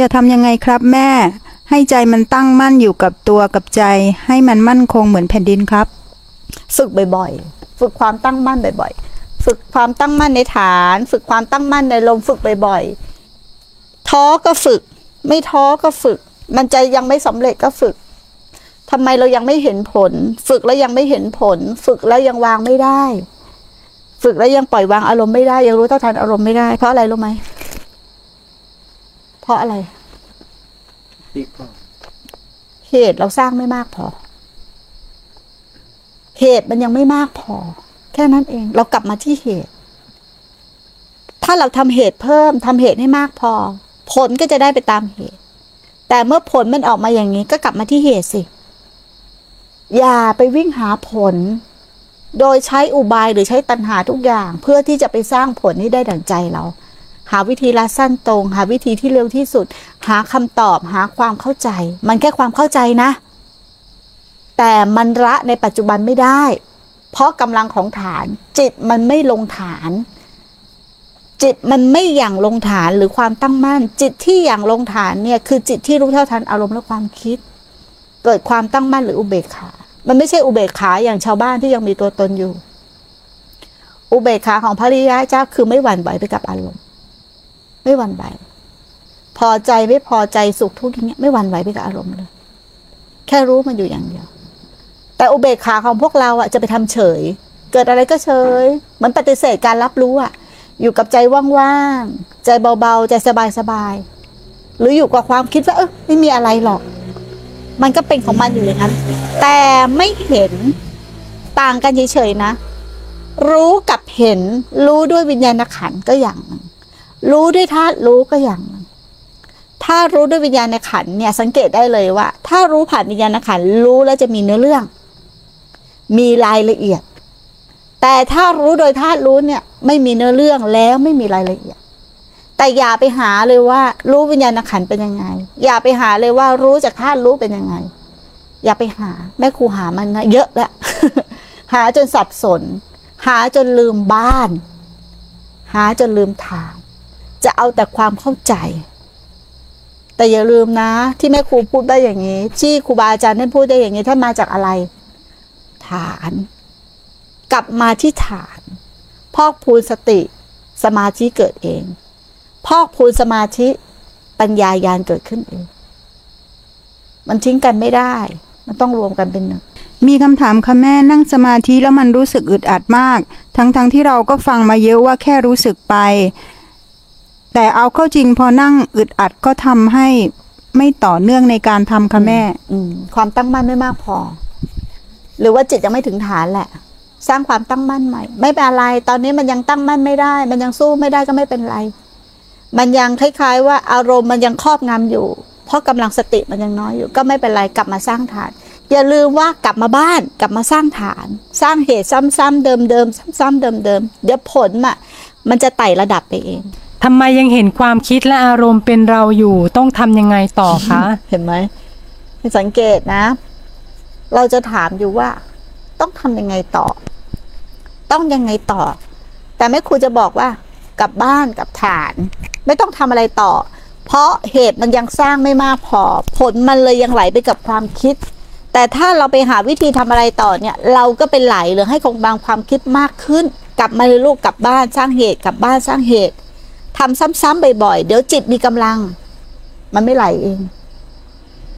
จะทำยังไงครับแม่ ให้ใจมันตั้งมั่นอยู่กับตัวกับใจ ให้มันมั่นคงเหมือนแผ่นดินครับ ฝึกบ่อยๆ ฝึกความตั้งมั่นบ่อย ๆ ฝึกความตั้งมั่นในฐาน ฝึกความตั้งมั่นในลมฝึกบ่อยๆ ท้อก็ฝึก ไม่ท้อก็ฝึก มันใจยังไม่สำเร็จก็ฝึกทำไมเรายังไม่เห็นผล ฝึกแล้วยังไม่เห็นผล ฝึกแล้วยังวางไม่ได้ ฝึกแล้วยังปล่อยวางอารมณ์ไม่ได้ ยังรู้เท่าทันอารมณ์ไม่ได้ เพราะอะไรรู้ไหม ราะอะไรเหตุเราสร้างไม่มากพอ เหตุมันยังไม่มากพอ แค่นั้นเอง เรากลับมาที่เหตุ ถ้าเราทำเหตุเพิ่มทำเหตุให้มากพอ ผลก็จะได้ไปตามเหตุ แต่เมื่อผลมันออกมาอย่างนี้ ก็กลับมาที่เหตุสิ อย่าไปวิ่งหาผล โดยใช้อุบายหรือใช้ตัณหาทุกอย่าง เพื่อที่จะไปสร้างผลให้ได้ดั่งใจเรา หาวิธีละสั้นตรง หาวิธีที่เร็วที่สุด หาคำตอบหาความเข้าใจ มันแค่ความเข้าใจนะ แต่มันละในปัจจุบันไม่ได้ เพราะกำลังของฐาน จิตมันไม่ลงฐาน จิตมันไม่อย่างลงฐานหรือความตั้งมั่น จิตที่อย่างลงฐานเนี่ยคือจิตที่รู้เท่าทันอารมณ์และความคิด เกิดความตั้งมั่นหรืออุเบกขา มันไม่ใช่อุเบกขาอย่างชาวบ้านที่ยังมีตัวตนอยู่ อุเบกขาของพระริยะเจ้าคือไม่หวั่นไหวไปกับอารมณ์ ไม่หวั่นไหว พอใจไม่พอใจสุขทุกข์อย่างเงี้ยไม่หวั่นไหวไปกับอารมณ์เลย แค่รู้มันอยู่อย่างเดียว แต่อุเบกขาของพวกเราอะจะไปทำเฉย เกิดอะไรก็เฉยเหมือนปฏิเสธการรับรู้อะ อยู่กับใจว่างๆ ใจเบาๆ ใจสบายๆ หรืออยู่กับความคิดว่าเออไม่มีอะไรหรอก มันก็เป็นของมันอยู่อย่างนั้น แต่ไม่เห็นต่างกันเฉยๆนะ รู้กับเห็นรู้ด้วยวิญญาณขันก็อย่างหนึ่ง รู้ด้วยธาตุรู้ก็อย่างถ้ารู้ด้วยวิญญาณขันเนี่ยสังเกตได้เลยว่า ถ้ารู้ผ่านวิญญาณขันรู้แล้วจะมีเนื้อเรื่อง มีรายละเอียด แต่ถ้ารู้โดยธาตุรู้เนี่ยไม่มีเนื้อเรื่องแล้วไม่มีรายละเอียด แต่อย่าไปหาเลยว่า รู้วิญญาณขันเป็นยังไง อย่าไปหาเลยว่ารู้จากธาตุรู้เป็นยังไง อย่าไปหาแม่ครูหามันนะเยอะแล้วหาจนสับสน หาจนลืมบ้าน หาจนลืมทาง จะเอาแต่ความเข้าใจ แต่อย่าลืมนะ ที่แม่ครูพูดได้อย่างนี้ ที่ครูบาอาจารย์ท่านพูดได้อย่างนี้ท่านมาจากอะไร ฐาน กลับมาที่ฐาน พอกพูนสติ สมาธิเกิดเอง พอกพูนสมาธิ ปัญญายาณเกิดขึ้นเอง มันทิ้งกันไม่ได้ มันต้องรวมกันเป็นหนึ่งมีคำถามค่ะแม่นั่งสมาธิแล้วมันรู้สึกอึดอัดมาก ทั้งๆทที่เราก็ฟังมาเยอะว่าแค่รู้สึกไป แต่เอาเข้าจริงพอนั่งอึดอัดก็ทำให้ไม่ต่อเนื่องในการทำค่ะแม่ อืมความตั้งมั่นไม่มากพอ หรือว่าจิตยังไม่ถึงฐานแหละ สร้างความตั้งมั่นใหม่ ไม่เป็นไร ตอนนี้มันยังตั้งมั่นไม่ได้ มันยังสู้ไม่ได้ก็ไม่เป็นไร มันยังคล้ายๆ ว่าอารมณ์มันยังครอบงำอยู่ เพราะกำลังสติมันยังน้อยอยู่ ก็ไม่เป็นไรกลับมาสร้างฐาน อย่าลืมว่ากลับมาบ้านกลับมาสร้างฐาน สร้างเหตุซ้ำๆเดิมๆซ้ำๆเดิมๆเดี๋ยวผลอะ มันจะไต่ระดับไปเอง ทำไมยังเห็นความคิดและอารมณ์เป็นเราอยู่ ต้องทำยังไงต่อคะ เห็นไหมสังเกตนะ เราจะถามอยู่ว่า ต้องทำยังไงต่อ ต้องยังไงต่อ แต่แม่ครูจะบอกว่ากลับบ้านกลับฐาน ไม่ต้องทำอะไรต่อ เพราะเหตุมันยังสร้างไม่มากพอ ผลมันเลยยังไหลไปกับความคิด แต่ถ้าเราไปหาวิธีทำอะไรต่อเนี่ย เราก็เป็นไหลหรือให้คงบางความคิดมากขึ้น กลับมาเลยลูกกลับบ้านสร้างเหตุกลับบ้านสร้างเหตุ ทำซ้ำๆบ่อยๆ เดี๋ยวจิตมีกำลัง มันไม่ไหลเอง